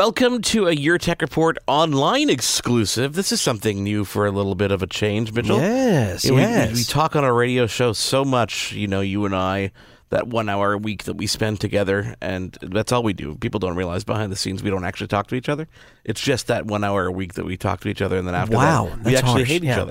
Welcome to a Your Tech Report online exclusive. This is something new for a little bit of a change, Mitchell. Yes, Yeah, we, yes. we, we talk on our radio show so much, you know, you and I, that one hour a week that we spend together, and that's all we do. People don't realize behind the scenes we don't actually talk to each other. It's just that one hour a week that we talk to each other, and then after Wow, that, we actually harsh, hate each yeah.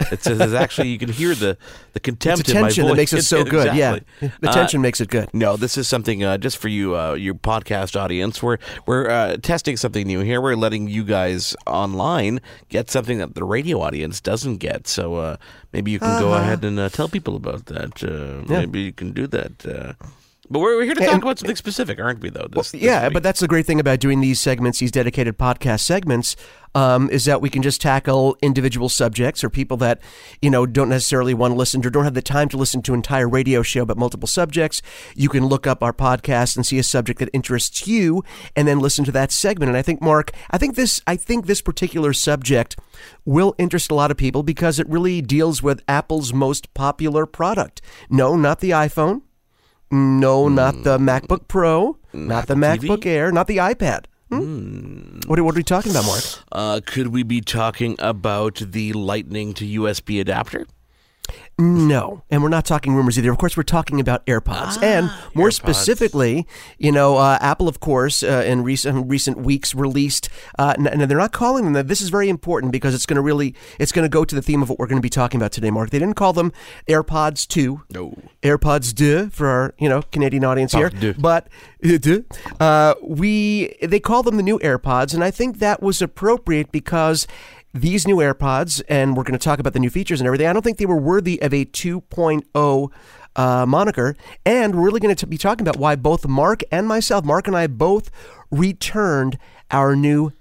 Other. It's, it's actually you can hear the the contempt It's in my voice. that makes it so good. Exactly. Yeah, the Uh, tension makes it good. no, this is something uh, just for you, uh, your podcast audience. We're we're uh, testing something new here. We're letting you guys online get something that the radio audience doesn't get. So uh, maybe you can go ahead and uh, tell people about that. Uh, Uh-huh. Yeah. Maybe you can do that. But we're, we're here to talk And- about something specific, aren't we? Though, this, this yeah, but that's the great thing about doing these segments, these dedicated podcast segments, um, is that we can just tackle individual subjects or people that you know don't necessarily want to listen or don't have the time to listen to an entire radio show, but multiple subjects. You can look up our podcast and see a subject that interests you, and then listen to that segment. And I think, Mark, I think this, I think this particular subject will interest a lot of people because it really deals with Apple's most popular product. No, not the iPhone. No, not the MacBook Pro, not the Hmm. Apple TV? MacBook Air, not the iPad. Hmm? What, are, what are we talking about, Mark? uh, could we be talking about the Lightning to USB adapter? No, and we're not talking rumors either. Of course, we're talking about AirPods, and more AirPods. specifically, you know, uh, Apple, of course, uh, in recent recent weeks released, uh, and and they're not calling them that. This is very important because it's going to really it's going to go to the theme of what we're going to be talking about today, Mark. They didn't call them AirPods two, No. AirPods 2 for our you know Canadian audience here, deux. but uh, uh, we they call them the new AirPods, and I think that was appropriate because these new AirPods, and we're going to talk about the new features and everything. I don't think they were worthy of a 2.0 uh, moniker, and we're really going to be talking about why both Mark and myself, Mark and I, both returned our new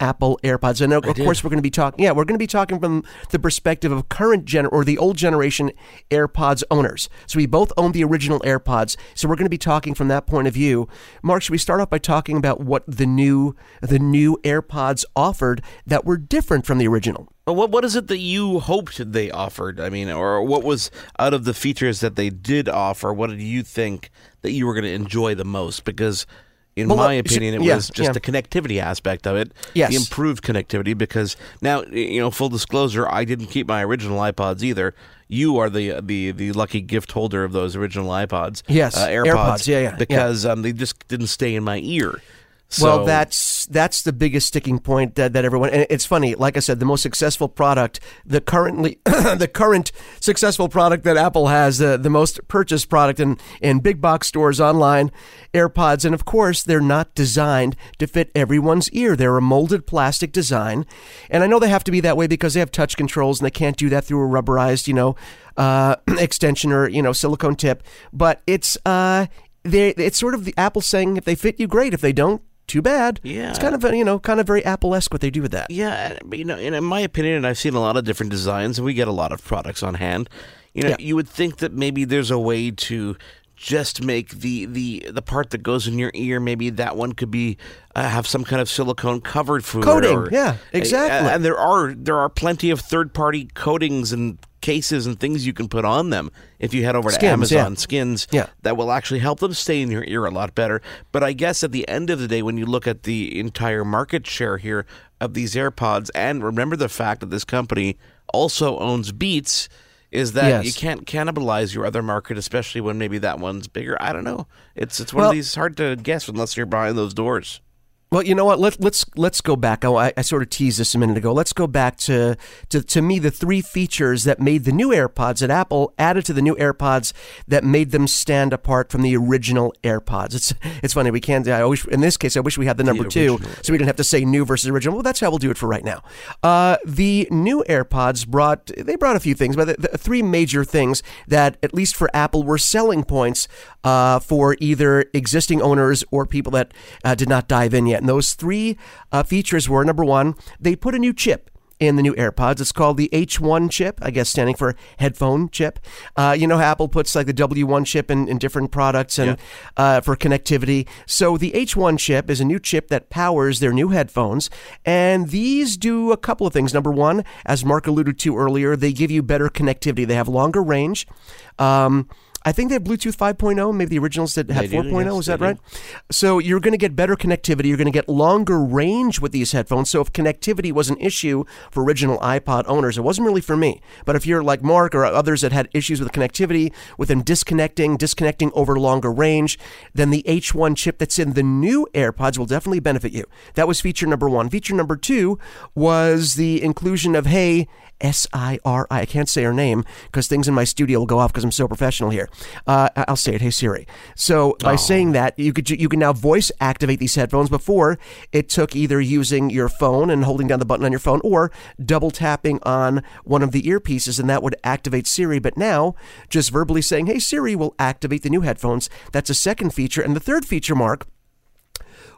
Apple AirPods. And of course, we're going to be talking. Yeah, we're going to be talking from the perspective of current gen or the old generation AirPods owners. So we both own the original AirPods. So we're going to be talking from that point of view. Mark, should we start off by talking about what the new the new AirPods offered that were different from the original? What what is it that you hoped they offered? I mean, or what was out of the features that they did offer? What did you think that you were going to enjoy the most? Because, in Well, my uh, opinion, it yeah, was just yeah. the connectivity aspect of it. Yes. the improved connectivity. Because now, you know, full disclosure, I didn't keep my original iPods either. You are the the the lucky gift holder of those original iPods. Yes, uh, AirPods. AirPods, yeah, yeah, yeah. Because Um, they just didn't stay in my ear. So, well, that's that's the biggest sticking point that, that everyone. And it's funny, like I said, the most successful product, the currently the current successful product that Apple has, the the most purchased product in in big box stores online, AirPods, and of course they're not designed to fit everyone's ear. They're a molded plastic design, and I know they have to be that way because they have touch controls and they can't do that through a rubberized, you know, uh, extension or you know silicone tip. But it's uh, they it's sort of the Apple saying if they fit you, great. If they don't too bad. Yeah. It's kind of, you know, kind of very Apple-esque what they do with that. Yeah, you know, and in my opinion, and I've seen a lot of different designs, and we get a lot of products on hand. You know, Yeah. you would think that maybe there's a way to just make the the the part that goes in your ear maybe that one could be uh, have some kind of silicone covered it Coating, or- yeah, exactly. and there are there are plenty of third party coatings and cases and things you can put on them if you head over to Skins, yeah. Amazon skins Yeah. that will actually help them stay in your ear a lot better. But I guess at the end of the day, when you look at the entire market share here of these AirPods, and remember the fact that this company also owns Beats, is that Yes. you can't cannibalize your other market, especially when maybe that one's bigger. I don't know. It's it's one Well- of these hard to guess unless you're behind those doors. Well, you know what? Let, let's let's go back. I, I sort of teased this a minute ago. Let's go back to, to to me the three features that made the new AirPods that Apple added to the new AirPods that made them stand apart from the original AirPods. It's it's funny we can't. I wish in this case I wish we had the number two, so we didn't have to say new versus original. Well, that's how we'll do it for right now. Uh, the new AirPods brought they brought a few things, but the, the three major things that at least for Apple were selling points uh, for either existing owners or people that uh, did not dive in yet. And those three uh, features were number one, they put a new chip in the new AirPods. It's called the H1 chip, I guess standing for headphone chip. Uh, you know Apple puts like the W1 chip in, in different products and uh, for connectivity. So the H1 chip is a new chip that powers their new headphones. And these do a couple of things. Number one, as Mark alluded to earlier, they give you better connectivity. They have longer range. Um, I think they have Bluetooth 5.0. Maybe the originals that had They 4.0. yes, is that do. right? So you're going to get better connectivity. You're going to get longer range with these headphones. So if connectivity was an issue for original iPod owners, it wasn't really for me. But if you're like Mark or others that had issues with connectivity, with them disconnecting, disconnecting over longer range, then the H1 chip that's in the new AirPods will definitely benefit you. That was feature number one. Feature number two was the inclusion of Hey S I R I. I can't say her name because things in my studio will go off because I'm so professional here. Uh, I'll say it. Hey Siri. So by saying that, you could you can now voice activate these headphones. Before it took either using your phone and holding down the button on your phone or double tapping on one of the earpieces, and that would activate Siri. But now, just verbally saying, "Hey Siri," will activate the new headphones. That's a second feature, and the third feature, Mark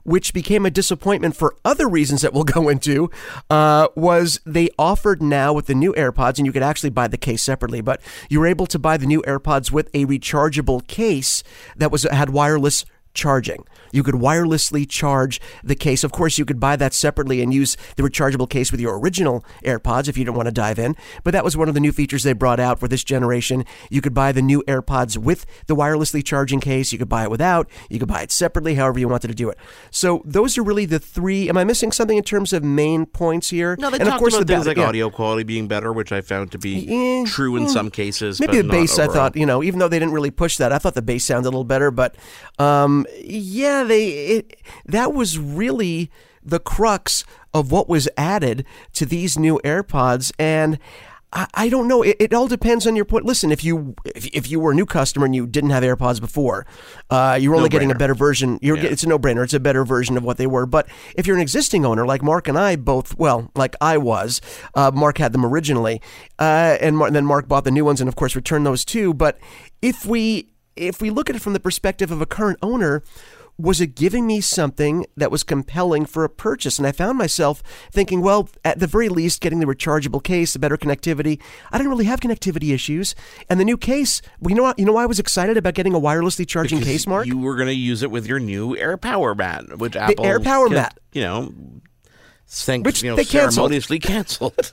which became a disappointment for other reasons that we'll go into, uh, was they offered now with the new AirPods, and you could actually buy the case separately, but you were able to buy the new AirPods with a rechargeable case that was had wireless charging. You could wirelessly charge the case. Of course, you could buy that separately and use the rechargeable case with your original AirPods if you don't want to dive in. But that was one of the new features they brought out for this generation. You could buy the new AirPods with the wirelessly charging case. You could buy it without. You could buy it separately, however you wanted to do it. So those are really the three. Am I missing something in terms of main points here? No, they and talked about the things ba- like yeah. audio quality being better, which I found to be true in some cases. Maybe the bass, I thought, you know, even though they didn't really push that, I thought the bass sounded a little better. But um, yeah, they it, that was really the crux of what was added to these new AirPods, and. I I don't know. It, it all depends on your point. Listen, if you if, if you were a new customer and you didn't have AirPods before, uh, you're only getting a better version. You're, Yeah. It's a no brainer. It's a better version of what they were. But if you're an existing owner, like Mark and I both, well, like I was, uh, Mark had them originally, uh, and, Mar- and then Mark bought the new ones, and of course returned those too. But if we if we look at it from the perspective of a current owner. Was it giving me something that was compelling for a purchase? And I found myself thinking, well, at the very least, getting the rechargeable case, the better connectivity. I didn't really have connectivity issues. And the new case, well, you know what? You know why I was excited about getting a wirelessly charging Because case, Mark? You were going to use it with your new Air Power Mat, which Apple Air Power Mat. you know, thank Which you know, they canceled. ceremoniously canceled.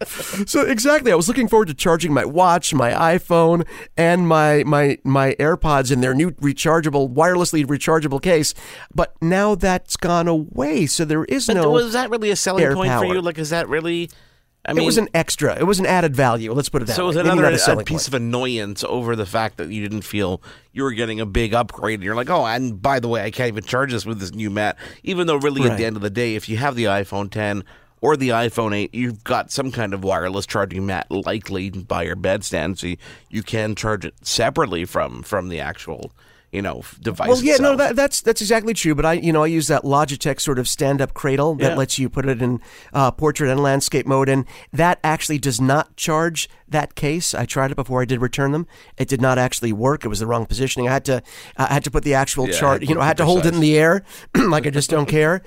So exactly, I was looking forward to charging my watch, my iPhone, and my my my AirPods in their new rechargeable, wirelessly rechargeable case. But now that's gone away, so there is But no. was that really a selling point for you? Like, is that really? I mean, it was an extra. It was an added value. Let's put it that way. so it was another a uh, a piece of annoyance over the fact that you didn't feel you were getting a big upgrade. And you're like, oh, and by the way, I can't even charge this with this new mat. Even though, really, at the end of the day, if you have the iPhone 10 or the iPhone 8, you've got some kind of wireless charging mat likely by your bedstand, so you, you can charge it separately from from the actual, you know, device. Well, yeah, no, that, that's that's exactly true. But I, you know, I use that Logitech sort of stand-up cradle that Yeah. lets you put it in uh, portrait and landscape mode, and that actually does not charge that case. I tried it before I did return them. It did not actually work. It was the wrong positioning. I had to, I had to put the actual Yeah, chart. You know, I had to be hold it in the air, like I just don't care.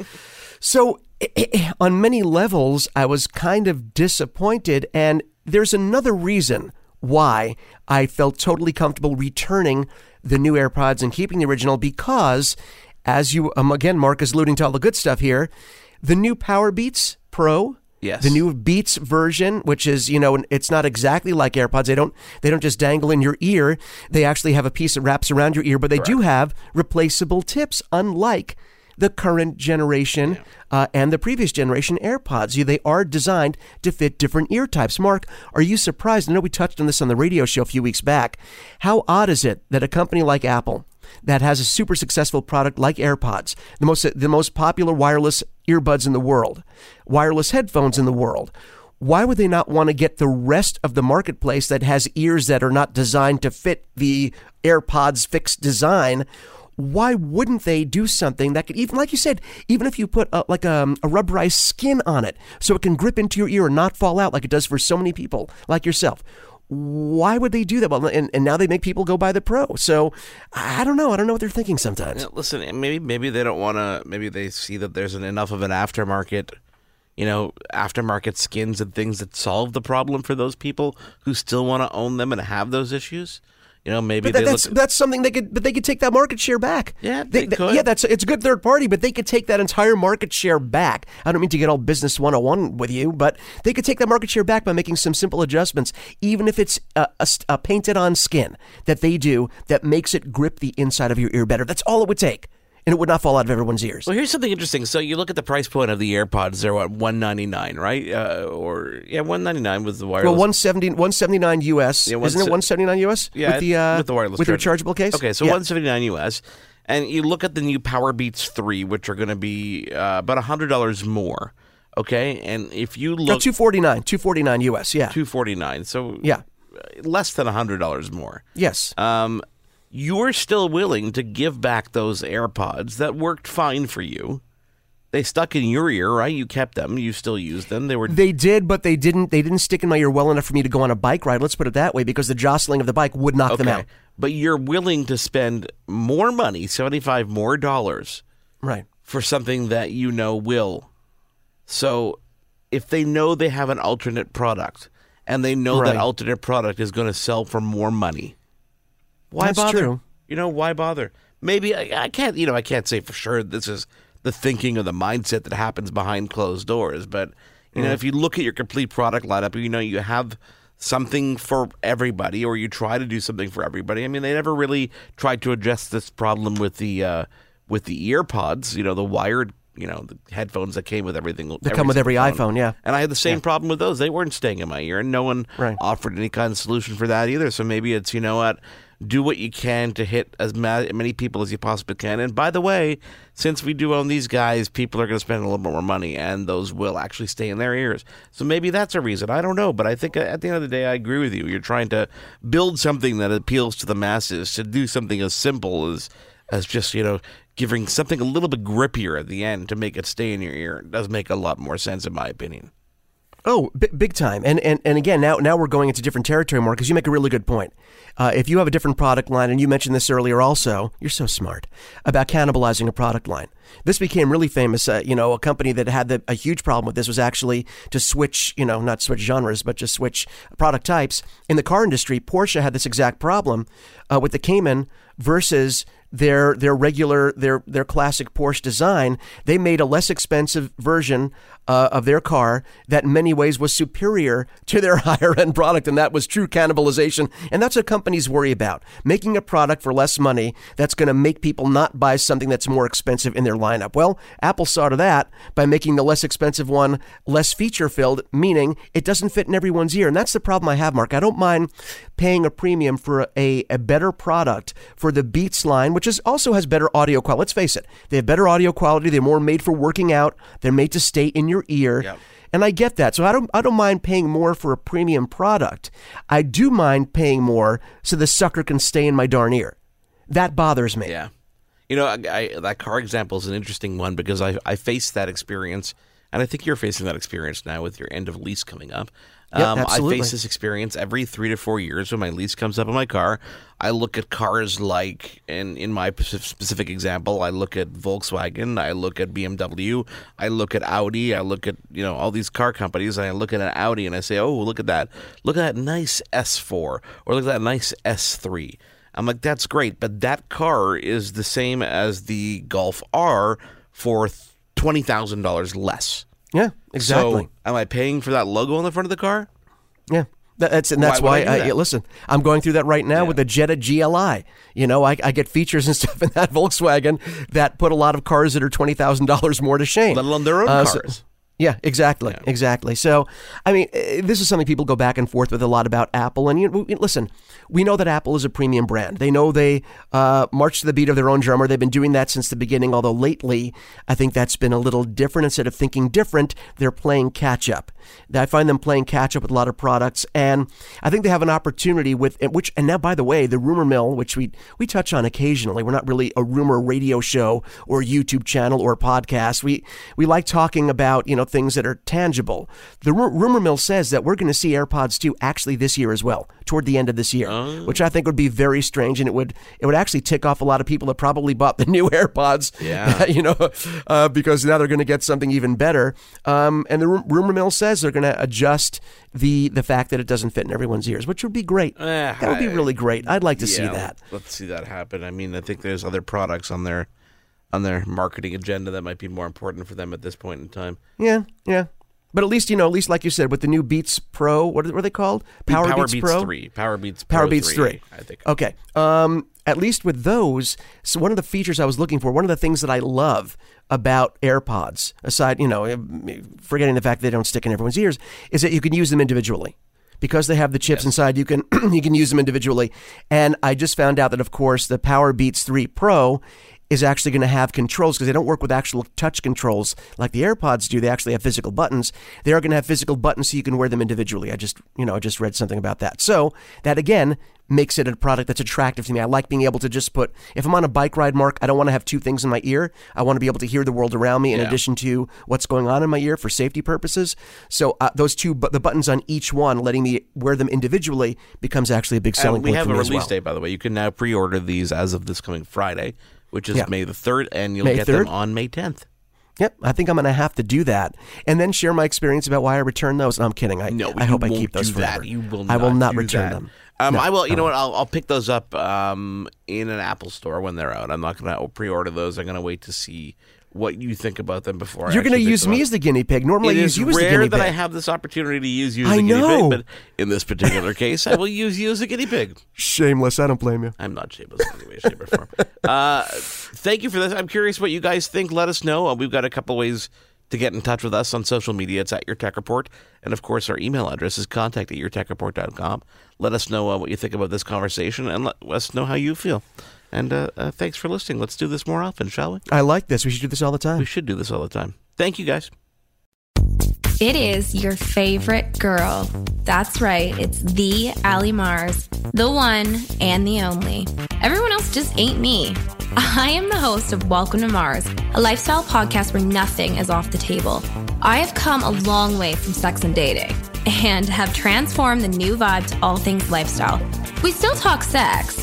So, on many levels, I was kind of disappointed, and there's another reason why I felt totally comfortable returning the new AirPods and keeping the original because, as you, um, again, Mark is alluding to all the good stuff here, the new Power Beats Pro. Yes. The new Beats version, which is, you know, it's not exactly like AirPods. They don't they don't just dangle in your ear. They actually have a piece that wraps around your ear, but they do have replaceable tips, unlike the current generation uh, and the previous generation AirPods. You- They are designed to fit different ear types. Mark, are you surprised? I know we touched on this on the radio show a few weeks back. How odd is it that a company like Apple, that has a super successful product like AirPods, the most the most popular wireless earbuds in the world, wireless headphones in the world, why would they not want to get the rest of the marketplace that has ears that are not designed to fit the AirPods fixed design? Why wouldn't they do something that could even, like you said, even if you put a, like a, a rubberized skin on it so it can grip into your ear and not fall out like it does for so many people like yourself? Why would they do that? Well, and, and now they make people go buy the Pro. So I don't know. I don't know what they're thinking sometimes. Listen, maybe maybe they don't want to. Maybe they see that there's an, enough of an aftermarket, you know, aftermarket skins and things that solve the problem for those people who still want to own them and have those issues. You know, maybe that, they that's that's something they could, but they could take that market share back. Yeah, they th- could. Yeah, that's it's a good third party, but they could take that entire market share back. I don't mean to get all business one on one with you, but they could take that market share back by making some simple adjustments, even if it's a, a, a painted on skin that they do that makes it grip the inside of your ear better. That's all it would take, and it would not fall out of everyone's ears. Well, here's something interesting. So you look at the price point of the AirPods; they're what one ninety nine, right? Uh, or yeah, one ninety nine with the wireless. Well, 170, 179 US, Yeah, isn't it? 179 US Yeah, with the uh, with the wireless with rechargeable case. Okay, so Yeah. 179 US. And you look at the new Power Beats 3, which are going to be uh, about $100 more. Okay? And if you No, look 249, 249 US. Yeah, 249 so yeah, less than $100 more. yes. Um, you're still willing to give back those AirPods that worked fine for you. They stuck in your ear, right? You kept them. You still used them. They were They did, but they didn't. They didn't stick in my ear well enough for me to go on a bike ride. Let's put it that way, because the jostling of the bike would knock them out. But you're willing to spend more money, 75 more dollars Right. for something that you know will. So if they know they have an alternate product and they know Right. that alternate product is going to sell for more money, why That's bother? true. You know, why bother? Maybe I, I can't, you know, I can't say for sure this is the thinking or the mindset that happens behind closed doors, but you know, if you look at your complete product lineup, you know, you have something for everybody or you try to do something for everybody. I mean, they never really tried to address this problem with the uh, with the earpods, you know, the wired, you know, the headphones that came with everything. They come with every iPhone. Yeah. And I had the same problem with those. They weren't staying in my ear, and no one Right. offered any kind of solution for that either. So maybe it's, you know what, do what you can to hit as ma- many people as you possibly can. And by the way, since we do own these guys, people are going to spend a little bit more money, and those will actually stay in their ears. So maybe that's a reason. I don't know. But I think uh, at the end of the day, I agree with you. You're trying to build something that appeals to the masses, to do something as simple as, as just, you know, giving something a little bit grippier at the end to make it stay in your ear. It does make a lot more sense, in my opinion. Oh, b- big time. And, and and again, now now we're going into different territory more because you make a really good point. Uh, if you have a different product line, and you mentioned this earlier also, you're so smart about cannibalizing a product line. This became really famous. Uh, you know, a company that had the, a huge problem with this was actually to switch, you know, not switch genres, but just switch product types. In the car industry, Porsche had this exact problem uh, with the Cayman versus their their regular their their classic Porsche design. They made a less expensive version uh, of their car that in many ways was superior to their higher end product, and that was true cannibalization. And that's what companies worry about: making a product for less money that's going to make people not buy something that's more expensive in their lineup. Well, Apple saw to that by making the less expensive one less feature filled, meaning it doesn't fit in everyone's ear. And that's the problem I have, Mark. I don't mind paying a premium for a, a better product for the Beats line, which is also has better audio quality. Let's face it, they have better audio quality. They're more made for working out. They're made to stay in your ear. Yep. And I get that. So I don't I don't mind paying more for a premium product. I do mind paying more so the sucker can stay in my darn ear. That bothers me. Yeah. You know, I, I, that car example is an interesting one because I, I faced that experience, and I think you're facing that experience now with your end of lease coming up. Um, Yep, I face this experience every three to four years when my lease comes up on my car. I look at cars like, and in my specific example, I look at Volkswagen, I look at BMW, I look at Audi, I look at you know all these car companies, and I look at an Audi and I say, oh, look at that, look at that nice S4, or look at that nice S3. I'm like, that's great, but that car is the same as the Golf R for twenty thousand dollars less. Yeah, exactly. So, am I paying for that logo on the front of the car? Yeah. That's and that's Why why, I I, that? listen. I'm going through that right now with the Jetta GLI. You know, I, I get features and stuff in that Volkswagen that put a lot of cars that are twenty thousand dollars more to shame. Let alone their own Uh, so- cars. Yeah, exactly, exactly. So, I mean, eh, this is something people go back and forth with a lot about Apple. And you we- listen, we know that Apple is a premium brand. They know they uh, march to the beat of their own drummer. They've been doing that since the beginning. Although lately, I think that's been a little different. Instead of thinking different, they're playing catch up. I find them playing catch up with a lot of products, and I think they have an opportunity with which. And now, by the way, the rumor mill, which we we touch on occasionally, we're not really a rumor radio show or YouTube channel or podcast. We we like talking about you know know, things that are tangible. The ru- rumor mill says that we're going to see AirPods 2 actually this year as well, toward the end of this year, Oh. which I think would be very strange, and it would it would actually tick off a lot of people that probably bought the new AirPods. Yeah. you know, uh, because now they're going to get something even better. Um, and the ru- rumor mill says they're going to adjust the the fact that it doesn't fit in everyone's ears, which would be great. Eh, that would be really great. I'd like to see Yeah, that. Let's see that happen. I mean, I think there's other products on their on their marketing agenda that might be more important for them at this point in time. Yeah, yeah. But at least you know, at least like you said, with the new Beats Pro, what were they called? Power, Beats, Pro. three, Power Beats, Power Pro Beats 3. I think. Okay. Um, at least with those, so one of the features I was looking for, one of the things that I love about AirPods, aside, you know, forgetting the fact they don't stick in everyone's ears, is that you can use them individually. Because they have the chips inside, you can you can use them individually. And I just found out that, of course, the Power Beats 3 Pro is actually going to have controls because they don't work with actual touch controls like the AirPods do. They actually have physical buttons. They are going to have physical buttons so you can wear them individually. I just, you know, I just read something about that. So that again makes it a product that's attractive to me. I like being able to just put, if I'm on a bike ride, Mark, I don't want to have two things in my ear. I want to be able to hear the world around me in Yeah. addition to what's going on in my ear for safety purposes. So uh, those two, but the buttons on each one, letting me wear them individually becomes actually a big selling And we point have for a me release well. date, by the way. You can now pre-order these as of this coming Friday, which is Yeah. May the third, and you'll May get 3rd? them on May tenth. Yep, I think I'm going to have to do that, and then share my experience about why I returned those. No, I'm kidding. I, No, I hope I keep those forever. That. You will. I will not return that. them. Um, No, I will. You know what? I'll, I'll pick those up um, in an Apple store when they're out. I'm not going to pre-order those. I'm going to wait to see what you think about them before. You're going to use me as the guinea pig. Normally, It I use you as the guinea pig. rare that I have this opportunity to use you as I a guinea know. pig, but in this particular case, I will use you as a guinea pig. Shameless. I don't blame you. I'm not shameless in any way, shape, or form. Uh, thank you for this. I'm curious what you guys think. Let us know. Uh, we've got a couple ways to get in touch with us on social media. It's at Your Tech Report. And of course, our email address is contact at yourtechreport.com. Let us know uh, what you think about this conversation and let us know how you feel. And uh, uh, thanks for listening. Let's do this more often, shall we? I like this. We should do this all the time. We should do this all the time. Thank you, guys. It is your favorite girl. That's right, it's the Ali Mars, the one and the only. Everyone else just ain't me. I am the host of Welcome to Mars, a lifestyle podcast where nothing is off the table. I have come a long way from sex and dating and have transformed the new vibe to all things lifestyle. We still talk sex,